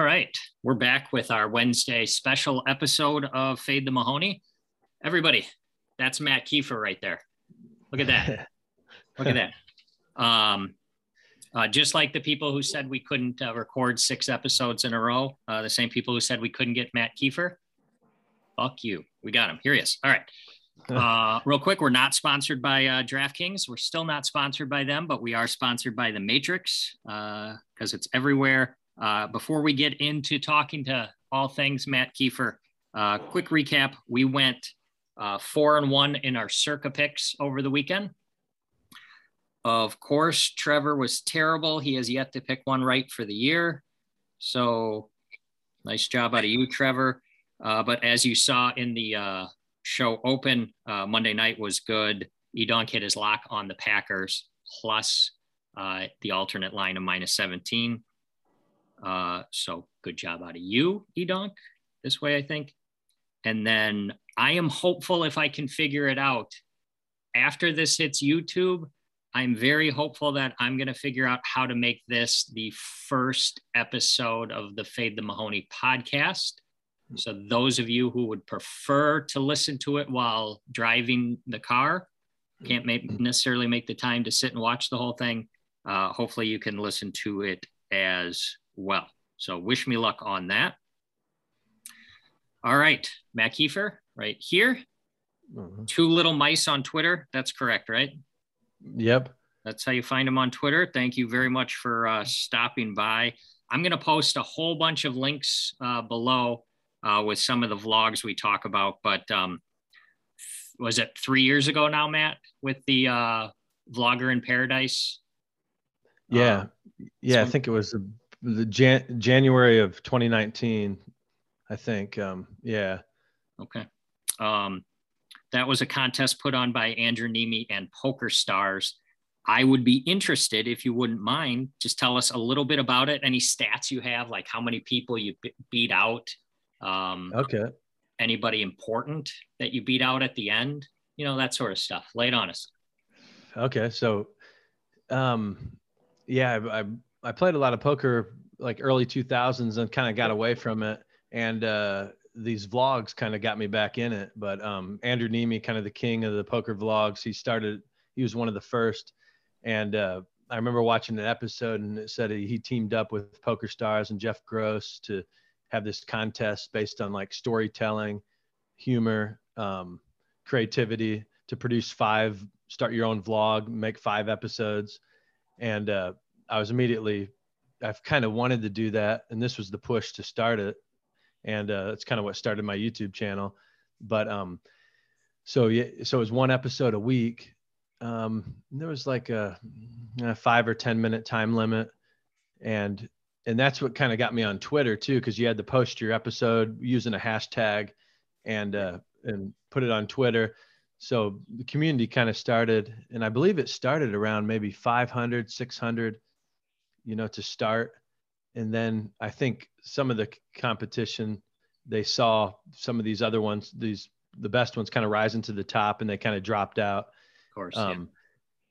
All right. We're back with our Wednesday special episode of Fade the Mahoney. Everybody, that's Matt Kiefer right there. Look at that. Look at that. Um, uh, just like the people who said we couldn't uh, record six episodes in a row, uh, the same people who said we couldn't get Matt Kiefer. Fuck you. We got him. Here he is. All right. Uh, real quick, we're not sponsored by uh, DraftKings. We're still not sponsored by them, but we are sponsored by the Matrix because uh, it's everywhere. Uh, before we get into talking to all things Matt Kiefer, uh, quick recap: we went uh, four and one in our circa picks over the weekend. Of course, Trevor was terrible. He has yet to pick one right for the year. So, nice job out of you, Trevor. Uh, but as you saw in the uh, show open, uh, Monday night was good. Edonk hit his lock on the Packers plus the alternate line of minus 17. Uh, so good job out of you, Edonk, this way, I think. And then I am hopeful if I can figure it out after this hits YouTube. I'm very hopeful that I'm going to figure out how to make this the first episode of the Fade the Mahoney podcast. So, those of you who would prefer to listen to it while driving the car, can't make, necessarily make the time to sit and watch the whole thing. Uh, hopefully, you can listen to it as well. So wish me luck on that. All right, Matt Kiefer, right here. Mm-hmm. Two little mice on Twitter. That's correct, right? Yep. That's how you find them on Twitter. Thank you very much for uh, stopping by. I'm going to post a whole bunch of links uh, below uh, with some of the vlogs we talk about. But um, was it three years ago now, Matt, with the uh, vlogger in paradise? Yeah, uh, yeah, I think it was the Jan- January of 2019, I think. Um, yeah. Okay. Um, that was a contest put on by Andrew Neeme and Poker Stars. I would be interested if you wouldn't mind. Just tell us a little bit about it. Any stats you have, like how many people you b- beat out. Um, okay. Anybody important that you beat out at the end? You know that sort of stuff. Lay it on us. Okay, so, um, yeah, I, I I played a lot of poker like early 2000s and kind of got away from it. And uh, these vlogs kind of got me back in it. But um, Andrew Neeme, kind of the king of the poker vlogs, he started, he was one of the first. And uh, I remember watching an episode and it said he teamed up with Poker Stars and Jeff Gross to have this contest based on like storytelling, humor, um, creativity to produce five, start your own vlog, make five episodes. And uh, I was immediately, I've kind of wanted to do that, and this was the push to start it, and uh, it's kind of what started my YouTube channel. But um, so yeah, so it was one episode a week. Um, there was like a, a five or ten minute time limit, and and that's what kind of got me on Twitter too, because you had to post your episode using a hashtag, and uh, and put it on Twitter so the community kind of started and i believe it started around maybe 500 600 you know, to start. And then I think some of the competition, they saw some of these other ones, these the best ones kind of rising to the top and they kind of dropped out. Of course. Um, yeah.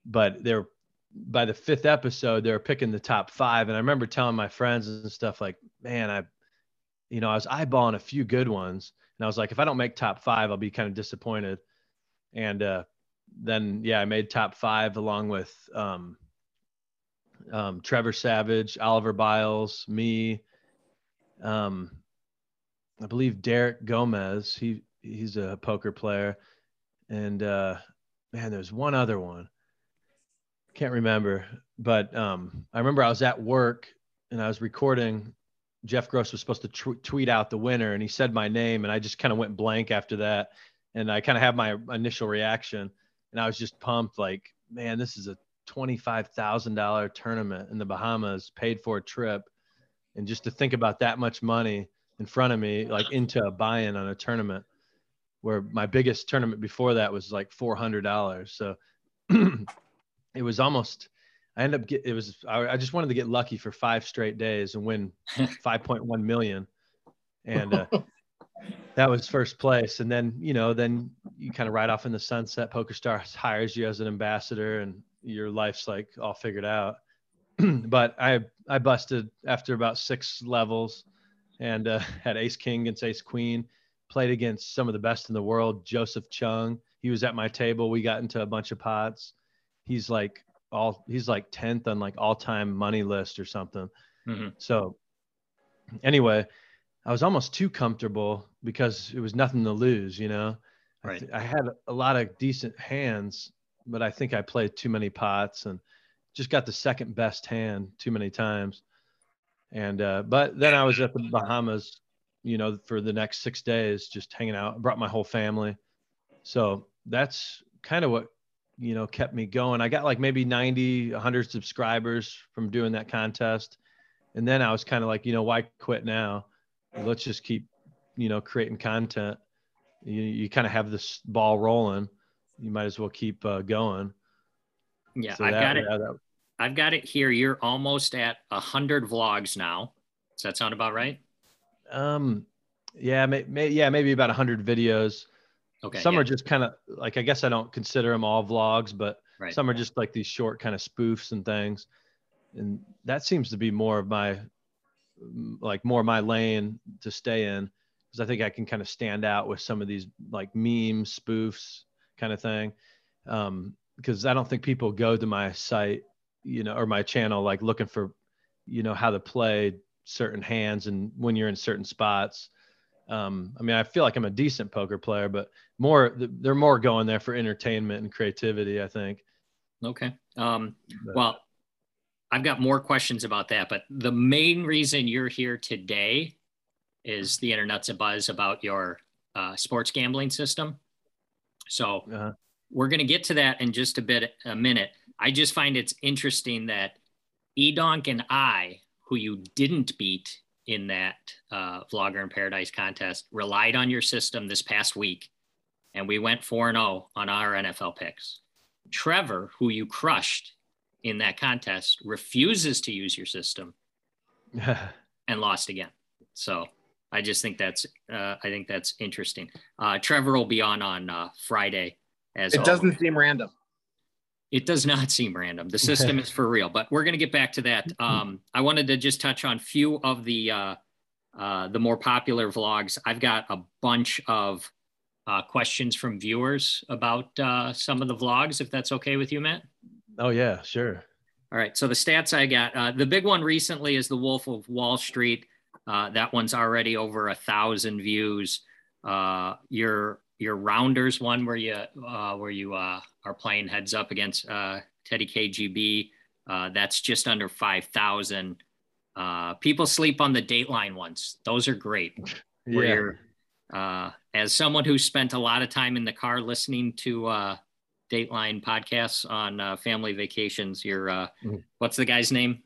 But they're by the fifth episode, they were picking the top five. And I remember telling my friends and stuff like, man, I, you know, I was eyeballing a few good ones. And I was like, if I don't make top five, I'll be kind of disappointed. And uh, then, yeah, I made top five along with um, um, Trevor Savage, Oliver Biles, me, um, I believe Derek Gomez. He he's a poker player, and uh, man, there's one other one. Can't remember, but um, I remember I was at work and I was recording. Jeff Gross was supposed to tw- tweet out the winner, and he said my name, and I just kind of went blank after that. And I kind of had my initial reaction, and I was just pumped, like, man, this is a $25,000 tournament in the Bahamas, paid for a trip. And just to think about that much money in front of me, like into a buy in on a tournament where my biggest tournament before that was like $400. So it was almost, I ended up get, it was, I, I, just wanted to get lucky for five straight days and win 5.1 million. And, uh, that was first place. And then, you know, then you kind of ride off in the sunset. PokerStars hires you as an ambassador and your life's like all figured out. but I I busted after about six levels. and uh, had ace king against ace queen. Played against some of the best in the world. Joseph Cheong. He was at my table. We got into a bunch of pots. He's like all he's like tenth on like all time money list or something. Mhm. So anyway, I was almost too comfortable because it was nothing to lose. You know, I, Right. th- I had a lot of decent hands, but I think I played too many pots and just got the second best hand too many times. And uh, but then I was at the Bahamas, you know, for the next six days, just hanging out. Brought my whole family, so that's kind of what you know kept me going. I got like maybe 90, 100 subscribers from doing that contest, and then I was kind of like, you know, why quit now? Let's just keep, you know, creating content. You you kind of have this ball rolling. You might as well keep uh, going. Yeah, So I've that- got it. yeah, that- I've got it here. You're almost at a hundred vlogs now. Does that sound about right? Um, yeah, may, may, yeah, maybe about a hundred videos. Okay. some yeah, are just kind of like I guess I don't consider them all vlogs, but right. some are just like these short kind of spoofs and things. And that seems to be more of my like more my lane to stay in because I think I can kind of stand out with some of these like memes, spoofs kind of thing. Um, because I don't think people go to my site, you know, or my channel like looking for, you know, how to play certain hands and when you're in certain spots. Um, I mean, I feel like I'm a decent poker player, but more they're more going there for entertainment and creativity. I think. Okay. Um, But- well, I've got more questions about that, but the main reason you're here today is the internet's a buzz about your uh, sports gambling system. So Uh-huh. we're going to get to that in just a bit, a minute. I just find it's interesting that Edonk and I, who you didn't beat in that uh, Vlogger in Paradise contest, relied on your system this past week, and we went four and zero on our NFL picks. Trevor, who you crushed in that contest, refuses to use your system and lost again. So I just think that's uh, I think that's interesting. Uh, Trevor will be on on uh, Friday. As It doesn't seem random. It does not seem random. The system is for real, but we're going to get back to that. Um, I wanted to just touch on few of the uh, uh, the more popular vlogs. I've got a bunch of uh, questions from viewers about uh, some of the vlogs, if that's okay with you, Matt. oh yeah, sure. All right. So the stats I got, uh, the big one recently is the Wolf of Wall Street. Uh, that one's already over a thousand views. Uh, your your Rounders one where you uh, where you uh, are playing heads up against uh, Teddy KGB. Uh, that's just under five thousand. Uh, people sleep on the Dateline ones. Those are great. Where Yeah. uh, as someone who spent a lot of time in the car listening to uh, Dateline podcasts on uh, family vacations, you're uh, Mhm. what's the guy's name?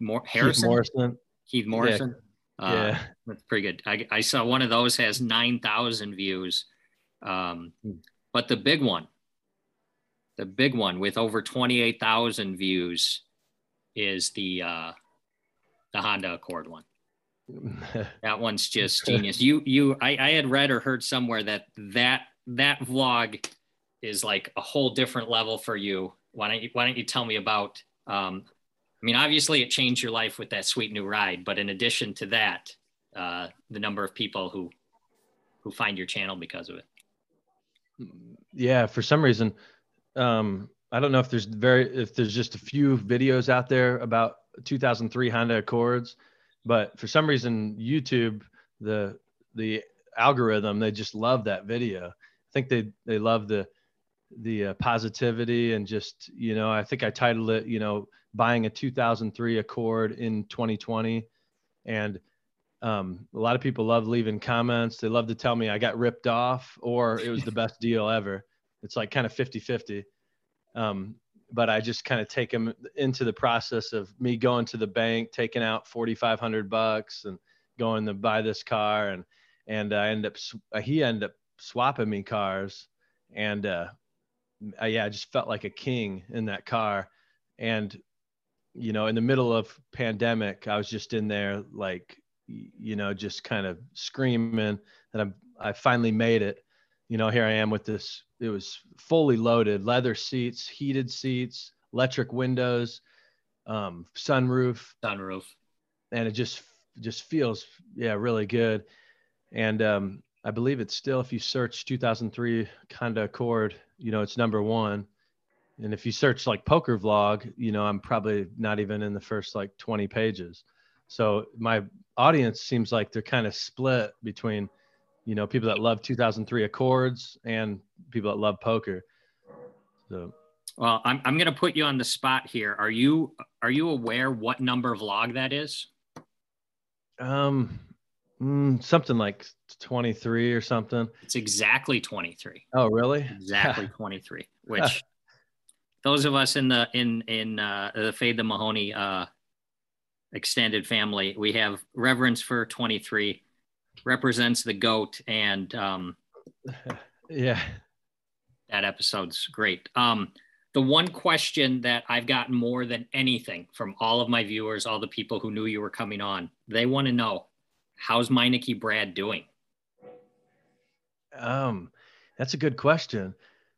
More Keith Harrison. Morrison. Keith Morrison. Uh, yeah. that's pretty good. I, I saw one of those has 9,000 views. Um, Hmm. but the big one, the big one with over 28,000 views is the, uh, the Honda Accord one. That one's just genius. You, you, I, I had read or heard somewhere that that, that vlog is like a whole different level for you. Why don't you, why don't you tell me about, um, I mean, obviously it changed your life with that sweet new ride, but in addition to that, uh, the number of people who, who find your channel because of it. yeah for some reason um i don't know if there's very if there's just a few videos out there about 2003 honda accords but for some reason youtube the the algorithm they just love that video i think they they love the the uh, positivity and just you know i think i titled it you know buying a 2003 accord in 2020 and um, a lot of people love leaving comments. They love to tell me I got ripped off or it was the best deal ever. It's like kind of 50 50. Um, but I just kind of take them into the process of me going to the bank, taking out 4,500 bucks and going to buy this car. And, and I end up, he ended up swapping me cars. And, uh, I, yeah, I just felt like a king in that car. And, you know, in the middle of pandemic, I was just in there like, you know, just kind of screaming that I'm, I finally made it. You know, here I am with this. It was fully loaded, leather seats, heated seats, electric windows, um, sunroof, Sunroof. and it just just feels yeah really good. And um, I believe it's still if you search 2003 Honda Accord, you know it's number one. And if you search like poker vlog, you know I'm probably not even in the first like 20 pages. So my audience seems like they're kind of split between, you know, people that love 2003 Accords and people that love poker. So well, I'm, I'm going to put you on the spot here. Are you are you aware what number vlog that is? Um, mm, something like 23 or something. It's exactly 23. Oh, really? Exactly 23. Which those of us in the in in uh, the Fade the Mahoney uh, extended family, we have reverence for 23. Represents the goat, and um, yeah, that episode's great. Um, the one question that I've gotten more than anything from all of my viewers, all the people who knew you were coming on, they want to know how's Meineke Brad doing? Um, that's a good question.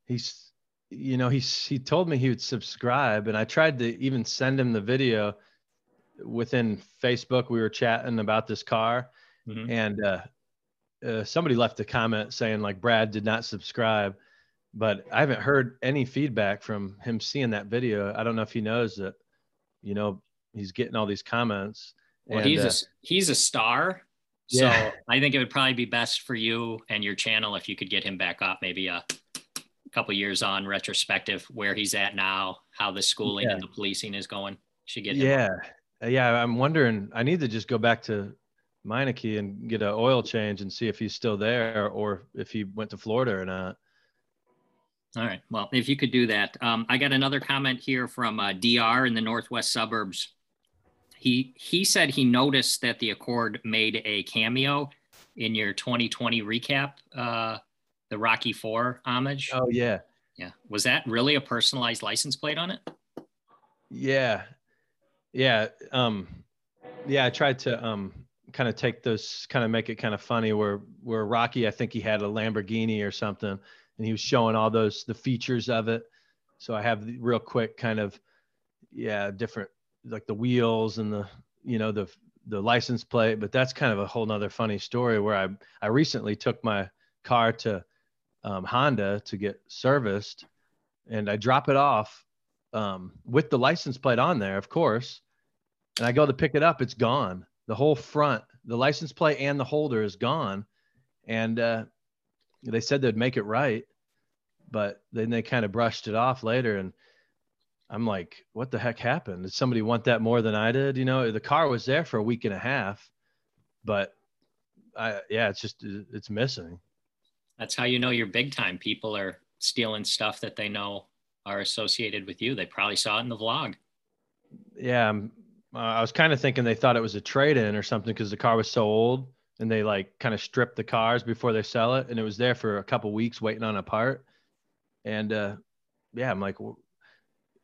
He's, you know, he's he told me he would subscribe, and I tried to even send him the video within Facebook. We were chatting about this car, mm-hmm. and uh, uh, somebody left a comment saying like Brad did not subscribe but I haven't heard any feedback from him seeing that video. I don't know if he knows that, you know, he's getting all these comments. Well, and, he's uh, a he's a star, so. I think it would probably be best for you and your channel if you could get him back up, maybe a couple years on retrospective where he's at now, how the schooling yeah. and the policing is going. Should get yeah, yeah. I'm wondering. I need to just go back to Meineke and get an oil change and see if he's still there or if he went to Florida or not. All right. Well, if you could do that. Um, I got another comment here from uh, DR in the Northwest suburbs. He he said he noticed that the Accord made a cameo in your 2020 recap, uh, the Rocky Four homage. Oh yeah. Yeah. Was that really a personalized license plate on it? Yeah. Yeah. Um, yeah. I tried to um, kind of take those, kind of make it kind of funny. Where where Rocky, I think he had a Lamborghini or something and he was showing all those the features of it. So I have the real quick kind of yeah different like the wheels and the you know the the license plate, but that's kind of a whole nother funny story where I I recently took my car to um, Honda to get serviced, and I drop it off um, with the license plate on there, of course, and I go to pick it up, it's gone. The whole front, the license plate and the holder is gone, and uh, they said they'd make it right but then they kind of brushed it off later and i'm like what the heck happened? Did somebody want that more than i did? You know the car was there for a week and a half but i yeah it's just it's missing. That's how you know you're big time. People are stealing stuff that they know are associated with you. They probably saw it in the vlog. Yeah uh, i was kind of thinking they thought it was a trade-in or something because the car was so old and they like kind of stripped the cars before they sell it and it was there for a couple weeks waiting on a part. And uh yeah i'm like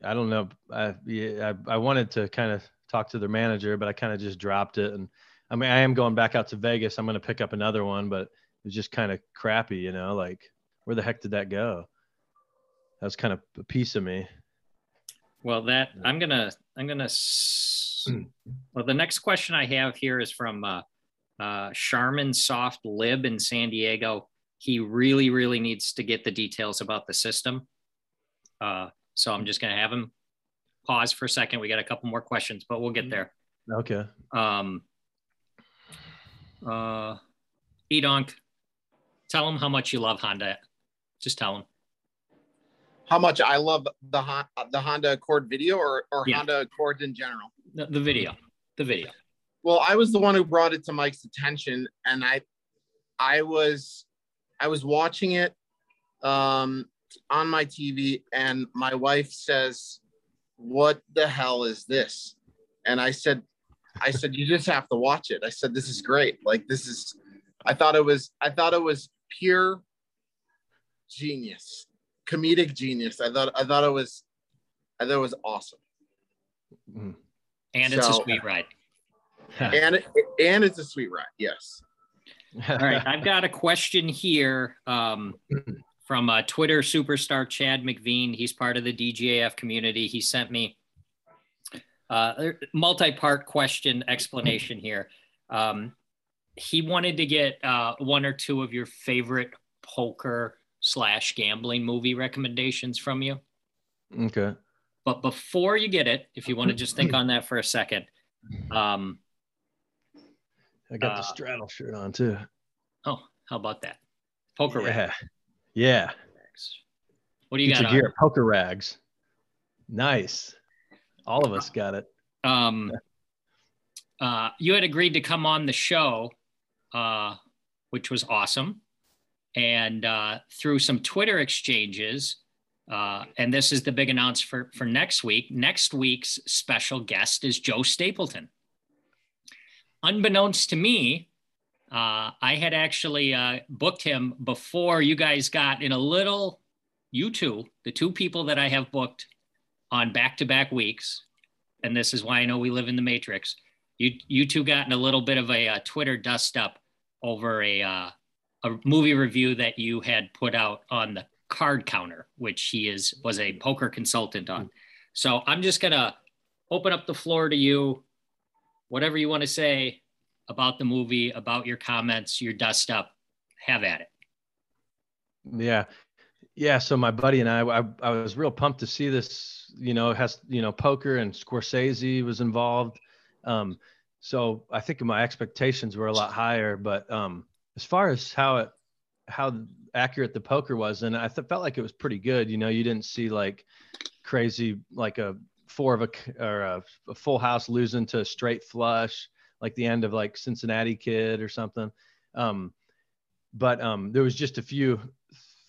i don't know. I yeah, I, I wanted to kind of talk to their manager but i kind of just dropped it. And i mean i am going back out to vegas. I'm going to pick up another one but it's just kind of crappy you know like where the heck did that go? That was kind of a piece of me. Well that i'm gonna i'm gonna well the next question i have here is from uh uh, Charmin Soft Lib in San Diego. He really, really needs to get the details about the system. Uh, so I'm just going to have him pause for a second. We got a couple more questions, but we'll get there. Okay. Um, uh, Edonk, tell him how much you love Honda. Just tell him how much I love the the Honda Accord video or, or yeah. Honda Accord in general. The, the video, the video well i was the one who brought it to mike's attention and i i was i was watching it um on my tv and my wife says what the hell is this? And i said i said you just have to watch it. I said this is great. Like this is i thought it was i thought it was pure genius comedic genius. I thought i thought it was i thought it was awesome. And it's so, a sweet ride. and it, and it's a sweet ride. Yes. All right, I've got a question here um, from uh, Twitter superstar Chad McVean. He's part of the DGAF community. He sent me uh, multi-part question explanation here. Um, he wanted to get uh, one or two of your favorite poker slash gambling movie recommendations from you. Okay. But before you get it, if you want to just think on that for a second, um, I got Uh, the straddle shirt on too. oh, how about that? Poker Yeah. Yeah. What do you Get got? your gear poker rags. Nice. All of us got it. um, uh, you had agreed to come on the show, uh, which was awesome. And uh, through some Twitter exchanges, uh, and this is the big announce for, for next week. Next week's special guest is Joe Stapleton. Unbeknownst to me, uh, I had actually uh, booked him before you guys got in a little, you two, the two people that I have booked on back to back weeks and this is why I know we live in the matrix. You you two got in a little bit of a, uh Twitter dust up over a uh, a movie review that you had put out on the card counter, which he is was a poker consultant on. So I'm just gonna open up the floor to you. Whatever you want to say about the movie, about your comments, your dust up, have at it. Yeah. Yeah. So my buddy and I, I, I was real pumped to see this, you know, has, you know, poker and Scorsese was involved. Um, so I think my expectations were a lot higher, but um, as far as how it, how accurate the poker was, and I th- felt like it was pretty good. You know, you didn't see like crazy, like a four of a, or a, a full house losing to a straight flush, like the end of like Cincinnati kid or something. Um, but um, there was just a few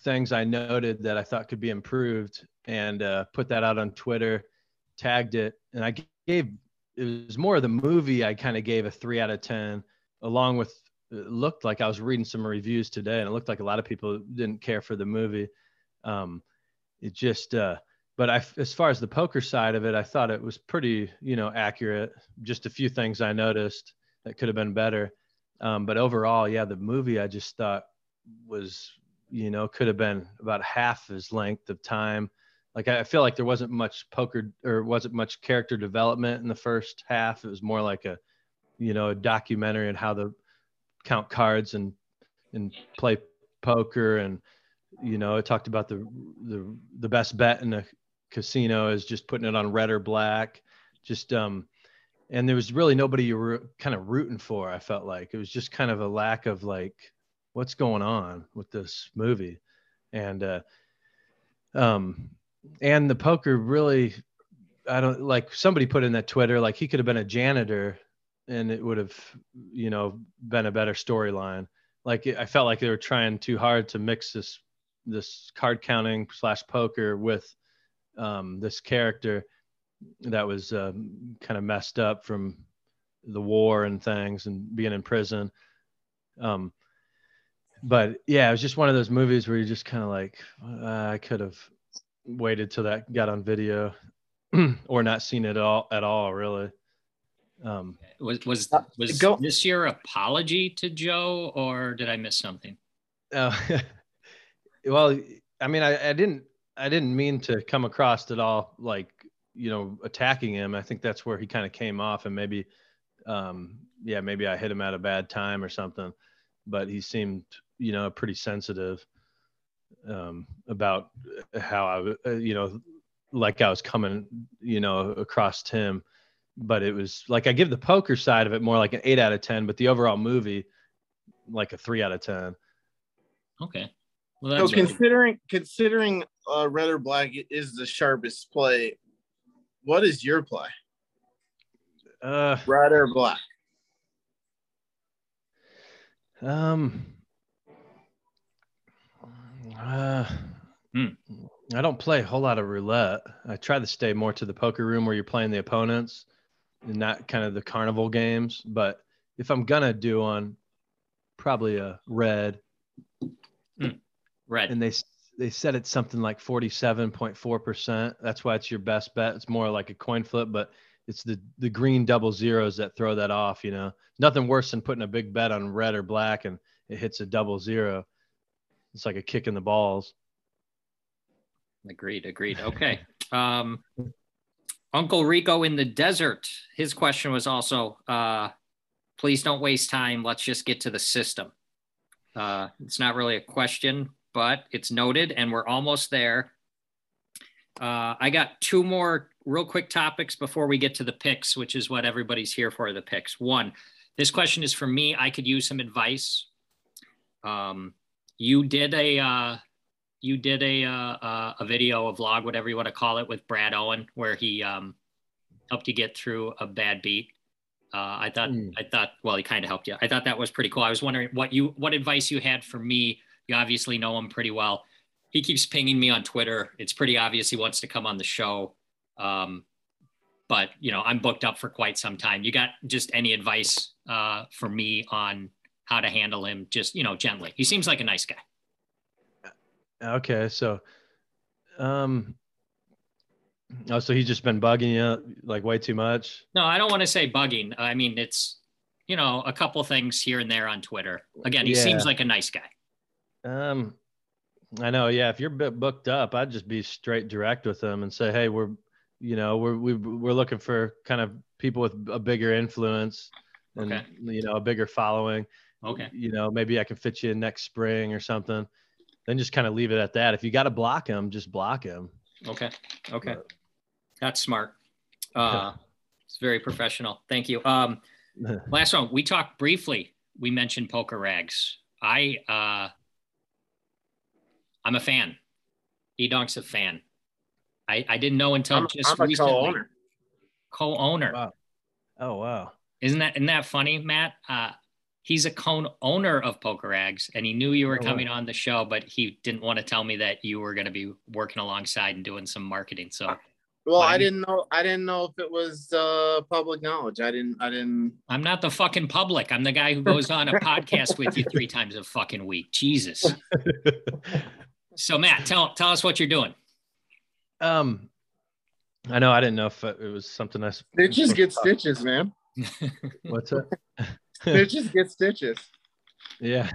things I noted that I thought could be improved and uh, put that out on Twitter, tagged it, and I gave it was more of the movie. I kind of gave a three out of ten, along with it looked like I was reading some reviews today, and it looked like a lot of people didn't care for the movie. Um, it just, uh, but I, as far as the poker side of it, I thought it was pretty, you know, accurate. Just a few things I noticed that could have been better. Um, but overall, yeah, the movie I just thought was, you know, could have been about half his length of time. Like I feel like there wasn't much poker or wasn't much character development in the first half. It was more like a, you know, a documentary on how to count cards and and play poker and you know it talked about the the the best bet in a casino is just putting it on red or black just um and there was really nobody you were kind of rooting for i felt like. It was just kind of a lack of like what's going on with this movie? And uh um and the poker really i don't like somebody put in that twitter like he could have been a janitor and it would have you know been a better storyline. Like i felt like they were trying too hard to mix this this card counting slash poker with um, this character that was um, kind of messed up from the war and things and being in prison um, but yeah it was just one of those movies where you're just kind of like uh, i could have waited till that got on video or not seen it all at all really um, Was was Uh, was go- this your apology to Joe, or did I miss something? Uh, well, I mean, I, I didn't, I didn't mean to come across at all like you know attacking him. I think that's where he kind of came off, and maybe, um, yeah, maybe I hit him at a bad time or something. But he seemed, you know, pretty sensitive um, about how I, uh, you know, like I was coming, you know, across him. But it was like I give the poker side of it more like an eight out of ten, but the overall movie, like a three out of ten. Okay. Well, So that's good. considering considering uh, red or black is the sharpest play, what is your play? Uh, Red or black? Um. Uh, Hmm. I don't play a whole lot of roulette. I try to stay more to the poker room where you're playing the opponents, and not kind of the carnival games. But if I'm gonna do one, probably a red. Red. And they they said it's something like 47.4 percent. That's why it's your best bet. It's more like a coin flip, but it's the the green double zeros that throw that off. You know, nothing worse than putting a big bet on red or black and it hits a double zero. It's like a kick in the balls. Agreed. Agreed. Okay. Um, Uncle Rico in the desert. His question was also uh, please don't waste time. Let's just get to the system. Uh, it's not really a question, but it's noted, and we're almost there. Uh, I got two more real quick topics before we get to the picks, which is what everybody's here for the picks. One, this question is for me. I could use some advice. Um, you did a uh, you did a uh, a video, a vlog, whatever you want to call it, with Brad Owen, where he um, helped you get through a bad beat. Uh, I thought mm. I thought well, he kind of helped you. I thought that was pretty cool. I was wondering what you what advice you had for me. You obviously know him pretty well. He keeps pinging me on Twitter. It's pretty obvious he wants to come on the show. Um, but you know, I'm booked up for quite some time. You got just any advice uh, for me on how to handle him? Just you know, gently. He seems like a nice guy. Okay, so, um, oh, so he's just been bugging you like way too much. No, I don't want to say bugging. I mean, it's you know a couple things here and there on Twitter. Again, he yeah. seems like a nice guy. Um, I know. Yeah, if you're booked up, I'd just be straight direct with them and say, hey, we're, you know, we're we, we're looking for kind of people with a bigger influence and okay. you know a bigger following. Okay. You know, maybe I can fit you in next spring or something. Then just kind of leave it at that. If you got to block him, just block him. Okay. Okay. But, That's smart. Uh, it's very professional. Thank you. Um, last one, we talked briefly. We mentioned poker rags. I uh, I'm a fan. Edonk's a fan. I, I didn't know until I'm, just I'm recently. co-owner. Co-owner. Wow. Oh wow. Isn't that isn't that funny, Matt? Uh, he's a co-owner of Poker Rags, and he knew you were oh, coming wow. on the show, but he didn't want to tell me that you were going to be working alongside and doing some marketing. So well, I didn't know. I didn't know if it was uh, public knowledge. I didn't. I didn't. I'm not the fucking public. I'm the guy who goes on a podcast with you three times a fucking week. Jesus. so Matt, tell tell us what you're doing. Um, I know. I didn't know if it was something I. Stitches get stitches, man. What's that? stitches get stitches. Yeah.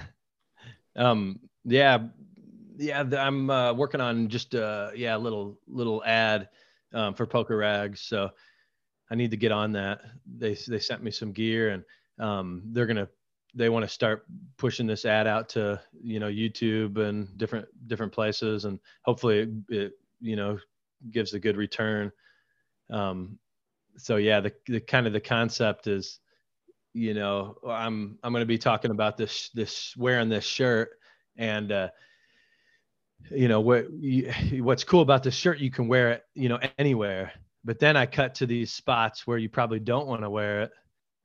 Um. Yeah. Yeah. I'm uh, working on just uh yeah a little little ad um, for Poker Rags. So I need to get on that. They they sent me some gear and um, they're gonna they want to start pushing this ad out to you know YouTube and different different places and hopefully it, it you know gives a good return. Um, so yeah, the the kind of the concept is you know i'm i'm going to be talking about this this wearing this shirt and uh you know what what's cool about this shirt you can wear it you know anywhere but then i cut to these spots where you probably don't want to wear it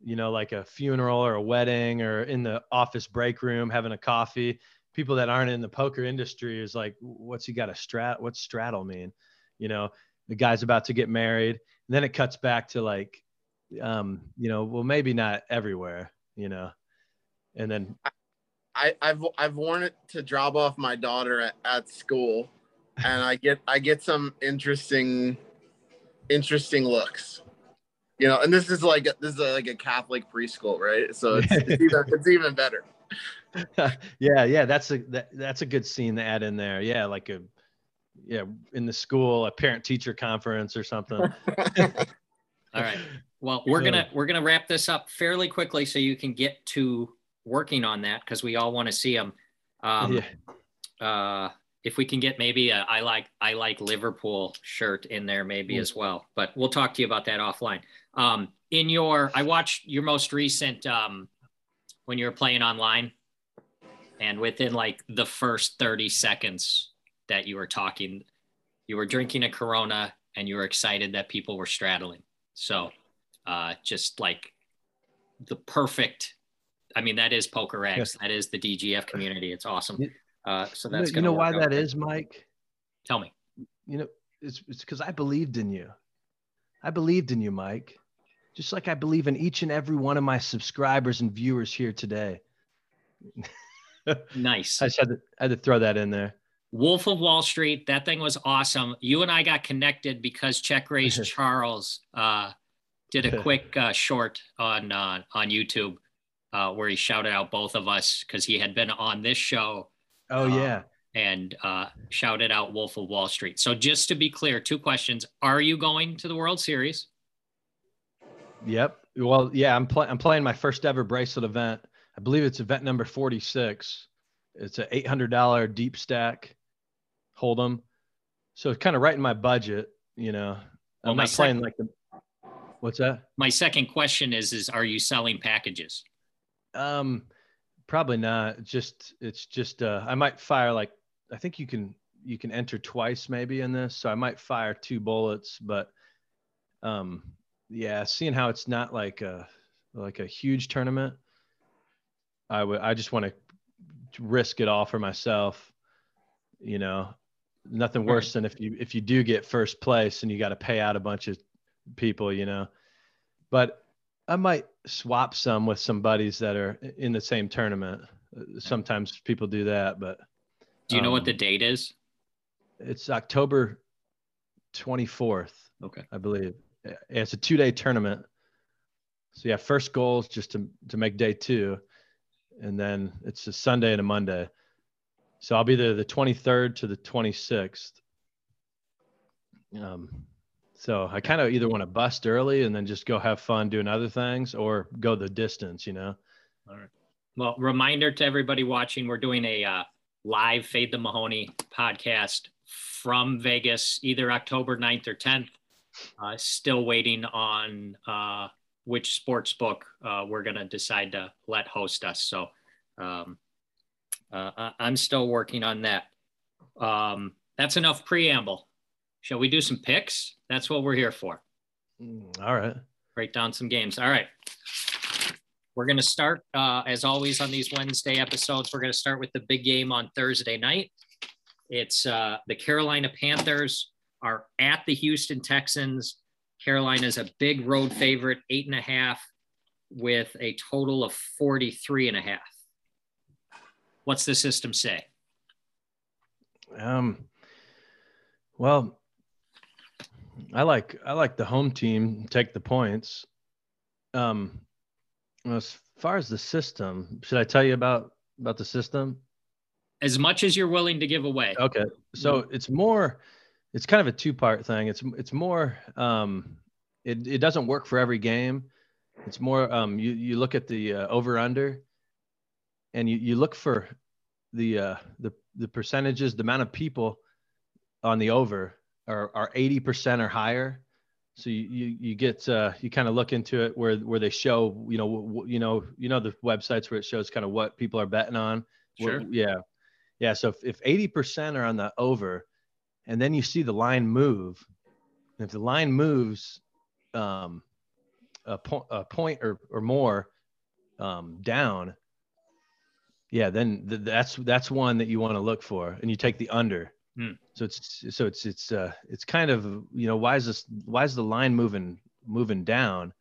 you know like a funeral or a wedding or in the office break room having a coffee people that aren't in the poker industry is like what's he got a strat what's straddle mean you know the guy's about to get married and then it cuts back to like um you know well maybe not everywhere you know and then I, I've I've worn it to drop off my daughter at, at school, and I get I get some interesting interesting looks. You know, and this is like this is like a Catholic preschool, right? So it's, it's even it's even better. yeah, yeah, that's a that, that's a good scene to add in there. Yeah, like a yeah in the school, a parent teacher conference or something. All right. Well, we're gonna we're gonna wrap this up fairly quickly so you can get to working on that because we all want to see them. Um, yeah. uh, if we can get maybe a I like I like Liverpool shirt in there maybe mm. as well, but we'll talk to you about that offline. Um, in your, I watched your most recent um, when you were playing online, and within like the first thirty seconds that you were talking, you were drinking a Corona and you were excited that people were straddling. So, uh, just like the perfect I mean, that is Poker X. That is the DGF community. It's awesome. Uh, so that's you know, why that is, Mike. Tell me. You know, it's it's because I believed in you. I believed in you, Mike. Just like I believe in each and every one of my subscribers and viewers here today. nice. I just had to, I had to throw that in there. Wolf of Wall Street. That thing was awesome. You and I got connected because Check Raise Charles uh, did a quick uh, short on uh, on YouTube uh, where he shouted out both of us because he had been on this show. Oh um, yeah. And uh, shouted out Wolf of Wall Street. So just to be clear, two questions: Are you going to the World Series? Yep. well, yeah, I'm playing. I'm playing my first ever bracelet event. I believe it's event number 46. It's a $800 deep stack hold'em. So it's kind of right in my budget. You know, Well, I'm not playing second- like the. What's that? My second question is: Is are you selling packages? Um, probably not. Just it's just uh, I might fire like I think you can you can enter twice maybe in this, so I might fire two bullets. But um, yeah, seeing how it's not like a like a huge tournament, I would I just want to risk it all for myself. You know, nothing Right. worse than if you if you do get first place and you got to pay out a bunch of people. You know, but I might swap some with some buddies that are in the same tournament. Uh, Sometimes people do that, but Do you know what Um, the date is? it's October 24th, Okay. I believe. It's a two day tournament. So yeah, first goal is just to, to make day two. And then it's a Sunday and a Monday. So I'll be there the 23rd to the 26th. Um, so I kind of either want to bust early and then just go have fun doing other things or go the distance, you know? All right. Well, reminder to everybody watching: we're doing a uh, live Fade the Mahoney podcast from Vegas, either October 9th or 10th. Uh, still waiting on uh, which sports book uh, we're going to decide to let host us. So um, uh, I- I'm still working on that. Um, that's enough preamble. Shall we do some picks? That's what we're here for. Mm, All right. break down some games. All right. We're going to start, uh, as always, on these Wednesday episodes. We're going to start with the big game on Thursday night. It's uh, the Carolina Panthers are at the Houston Texans. Carolina's a big road favorite, eight and a half, with a total of 43 and a half. What's the system say? Um, well, I like I like the home team take the points. Um, as far as the system, should I tell you about about the system? As much as you're willing to give away. Okay, so it's more, it's kind of a two part thing. It's it's more, um, it it doesn't work for every game. It's more, um, you you look at the uh, over under, and you you look for the uh the the percentages, the amount of people on the over are are eighty percent or higher. So you you, you get uh, you kind of look into it where where they show you know w- you know you know the websites where it shows kind of what people are betting on. Sure. What- yeah. Yeah. So if, if 80% are on the over and then you see the line move, and if the line moves um, a, po- a point or, or more um, down, yeah, then th- that's that's one that you want to look for, and you take the under. Hmm. So it's so it's it's uh it's kind of you know why is this why is the line moving moving down,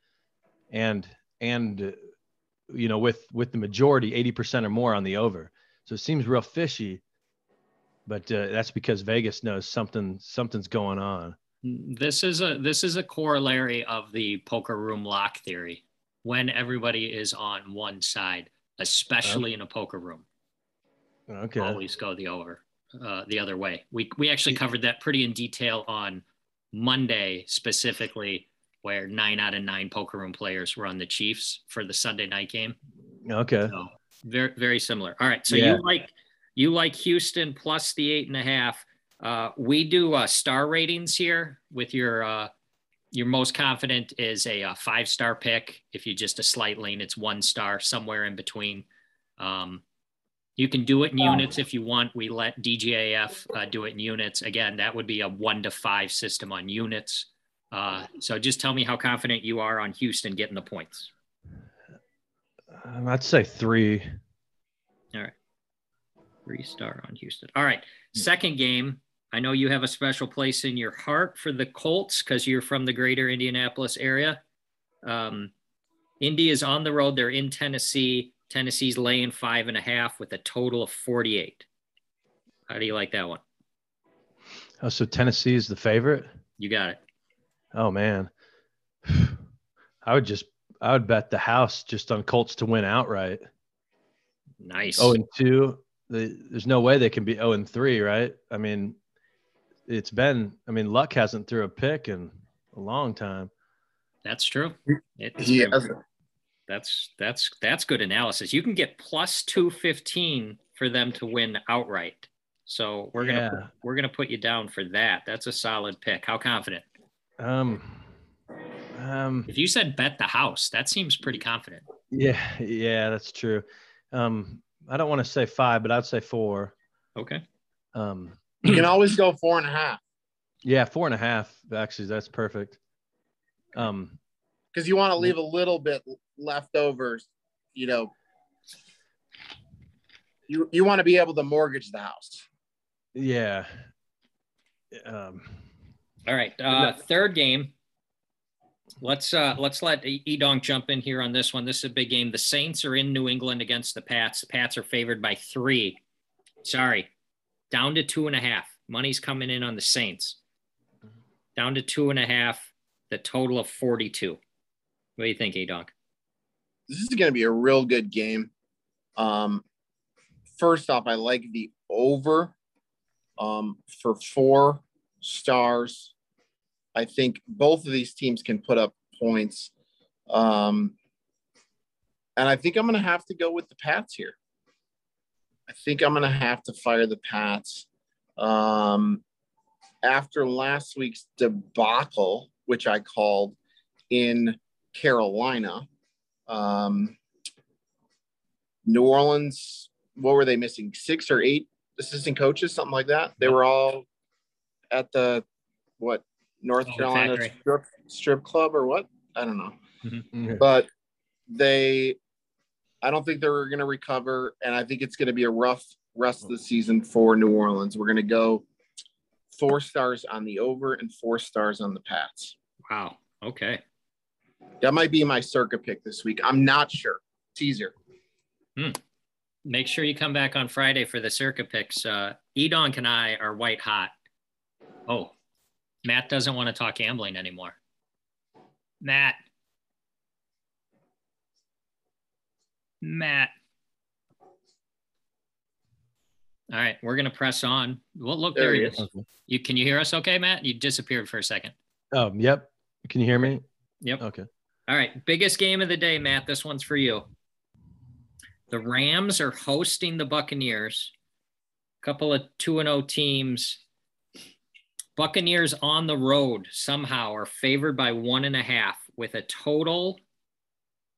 and and uh, you know with with the majority 80% or more on the over, so it seems real fishy, but uh, that's because Vegas knows something something's going on. This is a this is a corollary of the poker room lock theory. When everybody is on one side, especially in a poker room, Okay. always go the over, uh, the other way. We we actually covered that pretty in detail on Monday specifically, where nine out of nine poker room players were on the Chiefs for the Sunday night game. Okay. So very very similar. All right, so Yeah. you like you like Houston plus the eight and a half. Uh, we do uh, star ratings here with your uh, your most confident is a, uh five star pick. If you just a slight lean, it's one star somewhere in between. Um, you can do it in units if you want. We let DGAF uh, do it in units. Again, that would be a one to five system on units. Uh, so just tell me how confident you are on Houston getting the points. Um, I'd say three. Three star on Houston. All right. Second game. I know you have a special place in your heart for the Colts because you're from the greater Indianapolis area. Um, Indy is on the road. They're in Tennessee. Tennessee's laying five and a half with a total of 48. How do you like that one? Oh, so Tennessee is the favorite. You got it. Oh man, I would just I would bet the house just on Colts to win outright. Nice. Oh, and two. The, there's no way they can be 0 and 3, right? I mean, it's been, I mean, Luck hasn't threw a pick in a long time. That's true. It's He true. has- That's that's that's good analysis. You can get plus two fifteen for them to win outright. So we're gonna Yeah. we're gonna put you down for that. That's a solid pick. How confident? Um, um, If you said bet the house, that seems pretty confident. yeah, yeah, that's true. Um, I don't want to say five, but I'd say four. Okay. Um, you can always go four and a half yeah, four and a half. Actually, that's perfect. Um, because you want to leave a little bit left over. You know, you you want to be able to mortgage the house. yeah. Um, All right. Uh, third game. Let's uh let's let Edong jump in here on this one. This is a big game. The Saints are in New England against the Pats. The Pats are favored by three. Sorry, down to two and a half. Money's coming in on the Saints. Down to two and a half. The total of forty-two. What do you think, Edong? This is going to be a real good game. Um, first off, I like the over um, for four stars. I think both of these teams can put up points. Um, and I think I'm going to have to go with the Pats here. I think I'm going to have to fire the Pats. Um, after last week's debacle, which I called in Carolina, um, New Orleans, what were they missing? Six or eight assistant coaches, something like that. They were all at the what North Oh, Carolina strip, strip club or what? I don't know. Mm-hmm. Mm-hmm. okay. But they, I don't think they're going to recover, and I think it's going to be a rough rest of the season for New Orleans. We're going to go four stars on the over and four stars on the Pats. Wow. Okay. That might be my circa pick this week. I'm not sure. Teaser. Hmm. Make sure you come back on Friday for the circa picks. Uh, Edonk and I are white hot. Oh, Matt doesn't want to talk gambling anymore. Matt. Matt. All right, we're gonna press on. Well, look, there, There he he is. You can you hear us? Okay, Matt. You disappeared for a second. Oh, yep. Can you hear me? Yep. Okay. All right, biggest game of the day, Matt. This one's for you. The Rams are hosting the Buccaneers. A Couple of 2 and 0 teams. Buccaneers on the road somehow are favored by one and a half with a total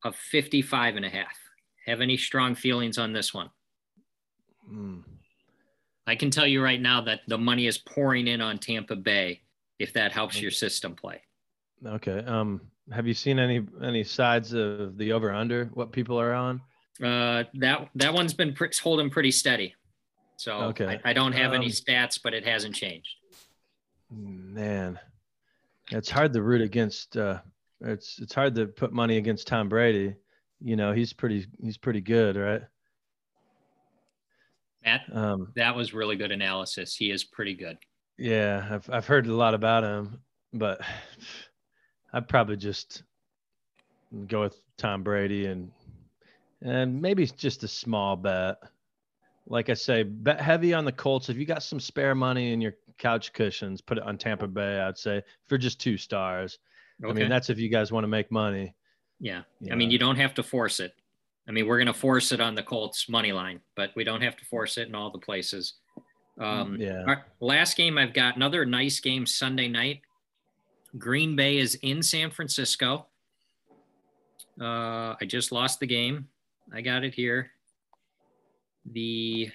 of 55 and a half. Have any strong feelings on this one? Hmm. I can tell you right now that the money is pouring in on Tampa Bay if that helps your system play. Okay. Um, have you seen any any sides of the over under? What people are on? Uh, that that one's been pre- holding pretty steady. So Okay. I, I don't have any Um, stats, but it hasn't changed. Man, it's hard to root against. Uh, it's it's hard to put money against Tom Brady. You know, he's pretty he's pretty good, right? Matt, Um, that was really good analysis. He is pretty good. yeah, I've I've heard a lot about him, but I'd probably just go with Tom Brady and and maybe just a small bet. Like I say, bet heavy on the Colts. If you got some spare money in your couch cushions, put it on Tampa Bay. I'd say for just two stars. Okay. I mean, that's if you guys want to make money. yeah. Yeah. I mean, you don't have to force it. I mean, we're going to force it on the Colts money line, but we don't have to force it in all the places. Um, Yeah. our last game I've got another nice game Sunday night. Green Bay is in San Francisco. Uh, I just lost the game. I got it here. The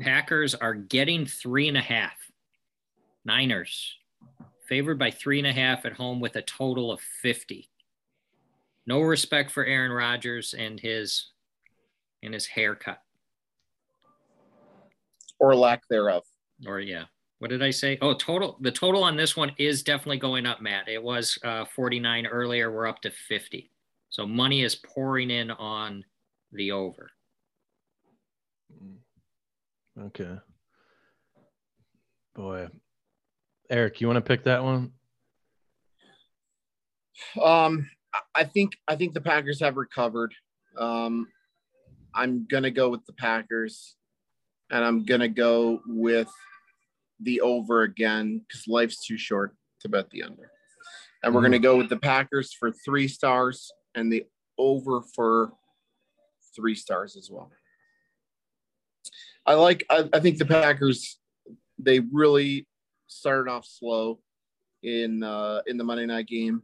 Packers are getting three and a half. Niners favored by three and a half at home with a total of 50. No respect for Aaron Rodgers and his and his haircut. Or lack thereof. Or yeah. What did I say? Oh, total. The total on this one is definitely going up, Matt. It was uh, 49 earlier. We're up to 50. So money is pouring in on the over. Okay. Boy, Eric, you want to pick that one? Um, I- think I think the Packers have recovered. Um, I'm gonna go with the Packers, and I'm gonna go with the over again because life's too short to bet the under. And we're going to go with the Packers for three stars and the over for three stars as well. I like, I, I think the Packers, they really started off slow in uh, in the Monday night game.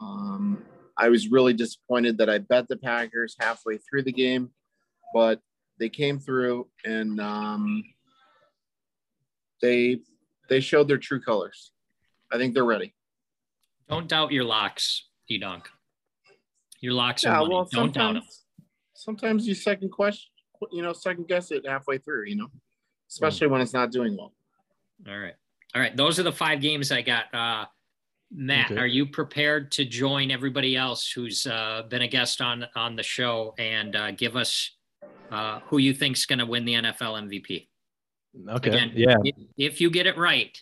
Um, I was really disappointed that I bet the Packers halfway through the game, but they came through and um, they they showed their true colors. I think they're ready. Don't doubt your locks, E Dunk. Your locks are yeah, money. Well, Don't doubt them. Sometimes you second question, you know, second guess it halfway through. You know, especially mm. when it's not doing well. All right, all right. Those are the five games I got. Uh, Matt, okay. are you prepared to join everybody else who's uh, been a guest on on the show and uh, give us uh, who you think's going to win the NFL MVP? Okay. Again, yeah. If, if you get it right,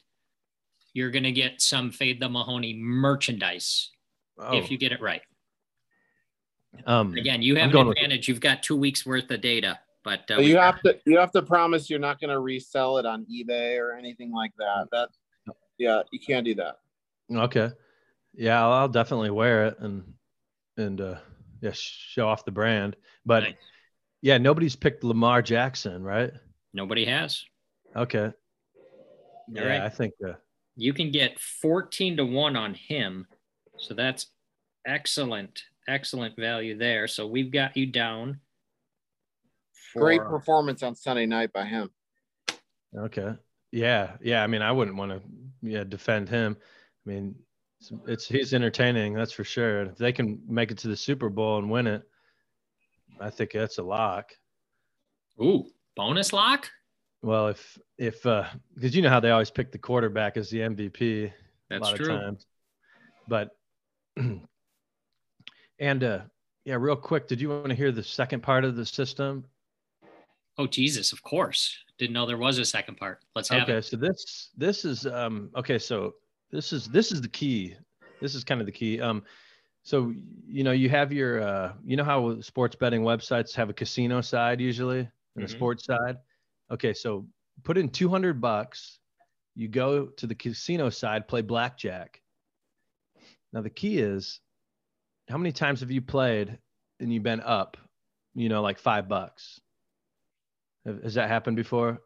you're going to get some Fade the Mahoney merchandise. Oh. If you get it right. Um, Again, you have an advantage. You've got two weeks worth of data, but, uh, you have to you have to promise you're not going to resell it on eBay or anything like that. That yeah, you can't do that. Okay. Yeah, I'll, I'll definitely wear it and and uh yeah, show off the brand. But nice. yeah, nobody's picked Lamar Jackson, right? Nobody has. Okay. All yeah, right. I think uh, you can get 14 to 1 on him. So that's excellent, excellent value there. So we've got you down. For... Great performance on Sunday night by him. Okay. Yeah. Yeah. I mean, I wouldn't want to yeah, defend him. I mean, it's, it's he's entertaining, that's for sure. And If they can make it to the Super Bowl and win it, I think that's a lock. Ooh, bonus lock? Well, if if uh because you know how they always pick the quarterback as the MVP that's a lot true. of times. But and uh yeah, real quick, did you want to hear the second part of the system? Oh Jesus, of course. Didn't know there was a second part. Let's have okay, it. Okay, so this this is um okay, so this is this is the key. This is kind of the key. Um, so you know you have your uh, you know how sports betting websites have a casino side usually and mm-hmm. a sports side. Okay, so put in 200 bucks. You go to the casino side, play blackjack. Now the key is, how many times have you played and you've been up? You know, like five bucks. Has that happened before?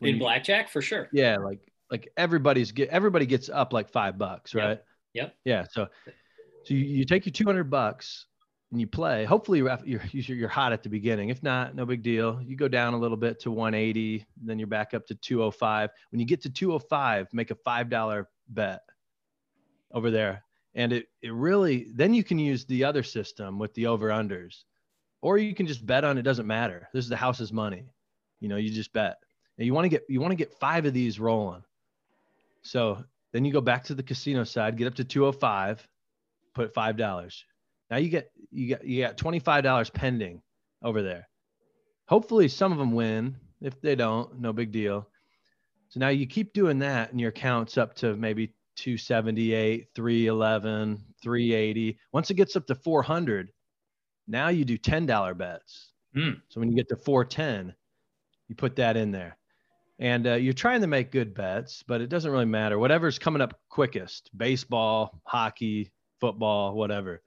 In blackjack, for sure. Yeah, like like everybody's get everybody gets up like five bucks, right? Yep. Yeah. So, so you, you take your 200 bucks and you play. Hopefully you're, you're, you're hot at the beginning. If not, no big deal. You go down a little bit to 180, then you're back up to 205. When you get to 205, make a $5 bet over there. And it, it really, then you can use the other system with the over unders, or you can just bet on it. Doesn't matter. This is the house's money. You know, you just bet. And you want to get, you want to get five of these rolling so then you go back to the casino side, get up to 205, put five dollars. Now you get you got you got $25 pending over there. Hopefully some of them win. If they don't, no big deal. So now you keep doing that and your account's up to maybe 278, 311, 380. Once it gets up to 400, now you do $10 bets. Mm. So when you get to 410, you put that in there and uh, you're trying to make good bets, but it doesn't really matter. Whatever's coming up quickest baseball, hockey, football, whatever.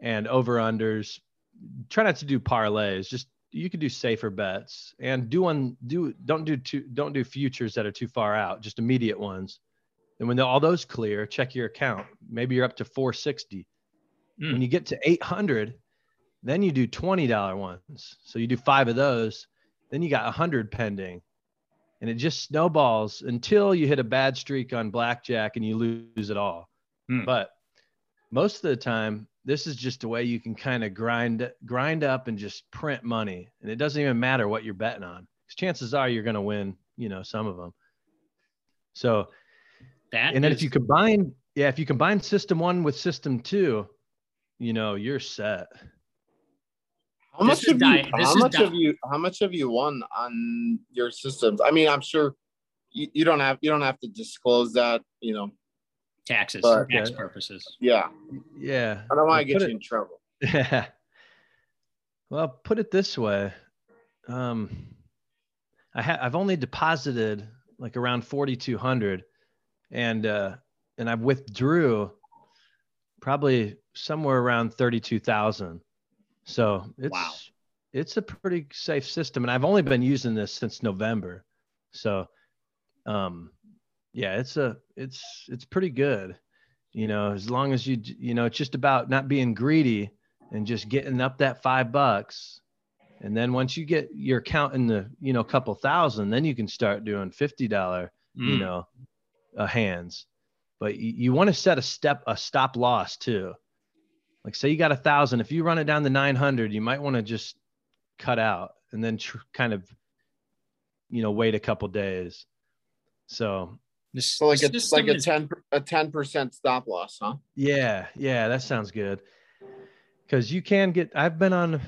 And over unders, try not to do parlays. Just you can do safer bets and do one do don't do two don't do futures that are too far out, just immediate ones. And when all those clear, check your account. Maybe you're up to 460. Mm. When you get to 800, then you do $20 ones. So you do five of those, then you got 100 pending and it just snowballs until you hit a bad streak on blackjack and you lose it all. Hmm. But most of the time, this is just a way you can kind of grind grind up and just print money, and it doesn't even matter what you're betting on. Because chances are you're going to win, you know, some of them. So that and then is- if you combine, yeah, if you combine system one with system two, you know, you're set. How much have you? How much have you? How much have you won on your systems? I mean, I'm sure you, you don't have you don't have to disclose that. You know, taxes, but, tax purposes. Yeah. Yeah. I don't want to get you in trouble. Yeah. Well, put it this way. Um, I have I've only deposited like around 4,200 and, uh, and I withdrew probably somewhere around 32,000. So it's Wow. it's a pretty safe system and I've only been using this since November. So um yeah, it's a it's it's pretty good. You know, as long as you you know, it's just about not being greedy and just getting up that 5 bucks. And then once you get your account in the, you know, couple thousand, then you can start doing $50 you Mm. know, uh, hands. But you, you want to set a step, a stop loss too. Like say you got a thousand, if you run it down to 900, you might want to just cut out and then tr- kind of, you know, wait a couple days. So This So like a like a ten a ten percent stop loss, huh? yeah, yeah, that sounds good. Cause you can get, I've been on,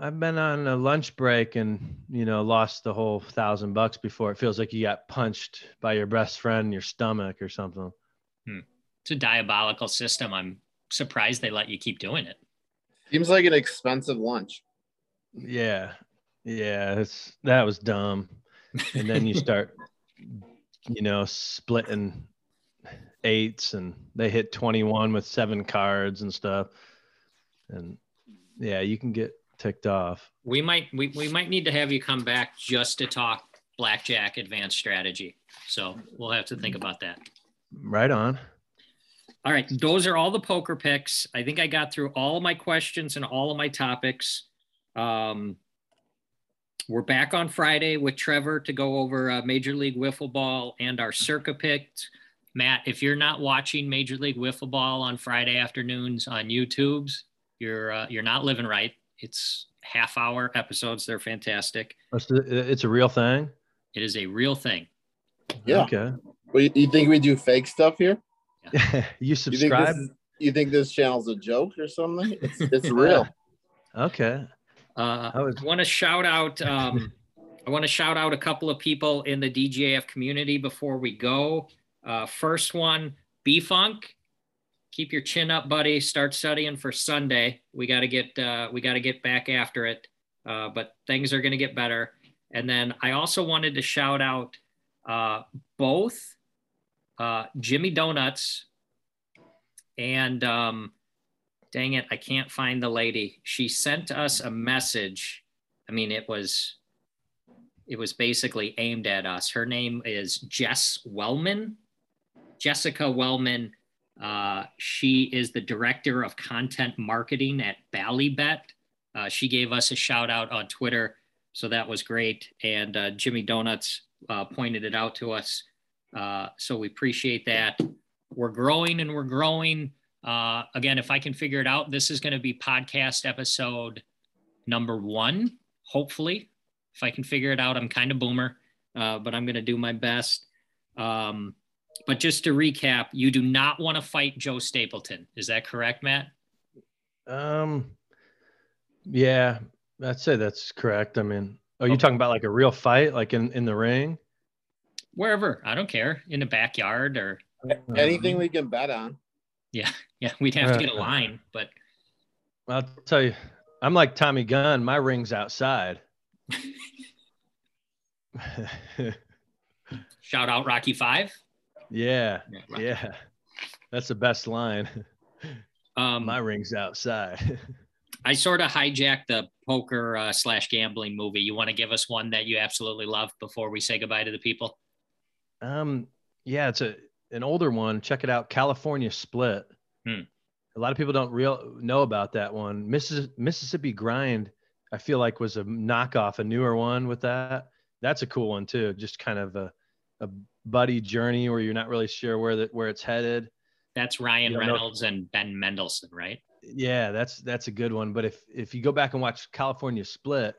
I've been on a lunch break and, you know, lost the whole thousand bucks before. It feels like you got punched by your best friend in your stomach or something. Hmm. it's a diabolical system. I'm surprised they let you keep doing it. Seems like an expensive lunch. Yeah. Yeah. It's that was dumb. And then you start, you know, splitting eights and they hit 21 with seven cards and stuff. And yeah, you can get ticked off. We might we, we might need to have you come back just to talk blackjack advanced strategy. So we'll have to think about that. Right on. All right, those are all the poker picks. I think I got through all of my questions and all of my topics. Um, we're back on Friday with Trevor to go over uh, Major League Wiffle Ball and our Circa picks. Matt, if you're not watching Major League Wiffle Ball on Friday afternoons on YouTube's, you're uh, you're not living right. It's half hour episodes. They're fantastic. It's a, it's a real thing. It is a real thing. Yeah. Okay. Well, you, you think we do fake stuff here? you You think subscribe? this is, you think this channel's a joke or something? It's, it's real. Okay. Uh, I was- I want to shout out. Um, I want to shout out a couple of people in the DJF community before we go. Uh, first one, B Funk. Keep your chin up, buddy. Start studying for Sunday. We got to get uh, we got to get back after it. Uh, but things are going to get better. And then I also wanted to shout out uh, both uh, Jimmy Donuts and um, dang it, I can't find the lady. She sent us a message. I mean, it was it was basically aimed at us. Her name is Jess Wellman. Jessica Wellman. Uh, she is the director of content marketing at Ballybet. Uh, she gave us a shout out on Twitter, so that was great. And uh, Jimmy Donuts uh, pointed it out to us, uh, so we appreciate that. We're growing and we're growing. Uh, again, if I can figure it out, this is going to be podcast episode number one, hopefully. If I can figure it out, I'm kind of boomer, uh, but I'm going to do my best. Um, but just to recap, you do not want to fight Joe Stapleton. Is that correct, Matt? Um, yeah, I'd say that's correct. I mean, are you talking about like a real fight, like in, in the ring? Wherever. I don't care. In the backyard or, Anything we can bet on. yeah, yeah, we'd have to get a line, but I'll tell you, I'm like Tommy Gunn. My ring's outside. shout out Rocky Five. yeah, Yeah, Rocky yeah, that's the best line. Um, My ring's outside. I sort of hijacked the poker uh, slash gambling movie. You want to give us one that you absolutely love before we say goodbye to the people? Um, yeah, it's a an older one. Check it out, California Split. Hmm. A lot of people don't real know about that one. Missis- Mississippi Grind, I feel like was a knockoff, a newer one with that. That's a cool one too. Just kind of a a buddy journey where you're not really sure where that where it's headed. That's Ryan don't know- Reynolds and Ben Mendelsohn, right? Yeah, that's that's a good one. But if if you go back and watch California Split,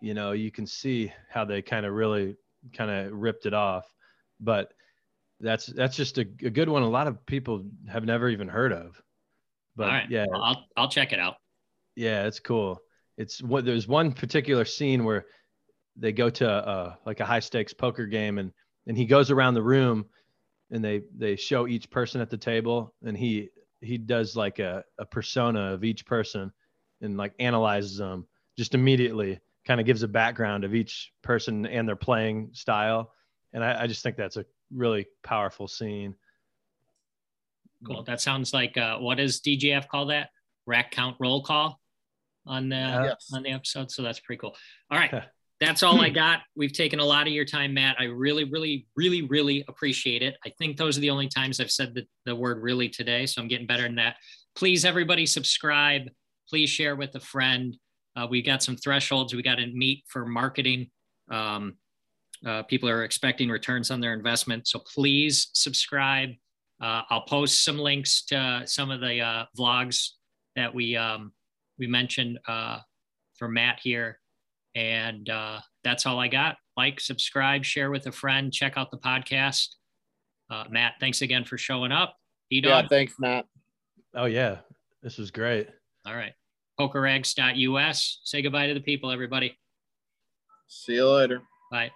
you know you can see how they kind of really kind of ripped it off. But that's that's just a, a good one. A lot of people have never even heard of. But right. yeah, I'll I'll check it out. yeah, it's cool. It's what there's one particular scene where they go to uh, like a high stakes poker game and and he goes around the room and they they show each person at the table and he he does like a, a persona of each person and like analyzes them just immediately kind of gives a background of each person and their playing style and I, I just think that's a really powerful scene cool. That sounds like uh, what does DGF call that? Rack count roll call on the Yes. on the episode. So that's pretty cool. All right. That's all I got. We've taken a lot of your time, Matt. I really, really, really, really appreciate it. I think those are the only times I've said the, the word really today. So I'm getting better than that. Please, everybody, subscribe. Please share with a friend. Uh, we got some thresholds we got to meet for marketing. Um, uh, people are expecting returns on their investment. So please subscribe. Uh, I'll post some links to some of the uh, vlogs that we um, we mentioned uh, for Matt here. And uh, that's all I got. Like, subscribe, share with a friend, check out the podcast. Uh, Matt, thanks again for showing up. E Yeah, Dog. thanks, Matt. Oh yeah, this was great. all right. Pokeregs.us. Say goodbye to the people, everybody. See you later. Bye.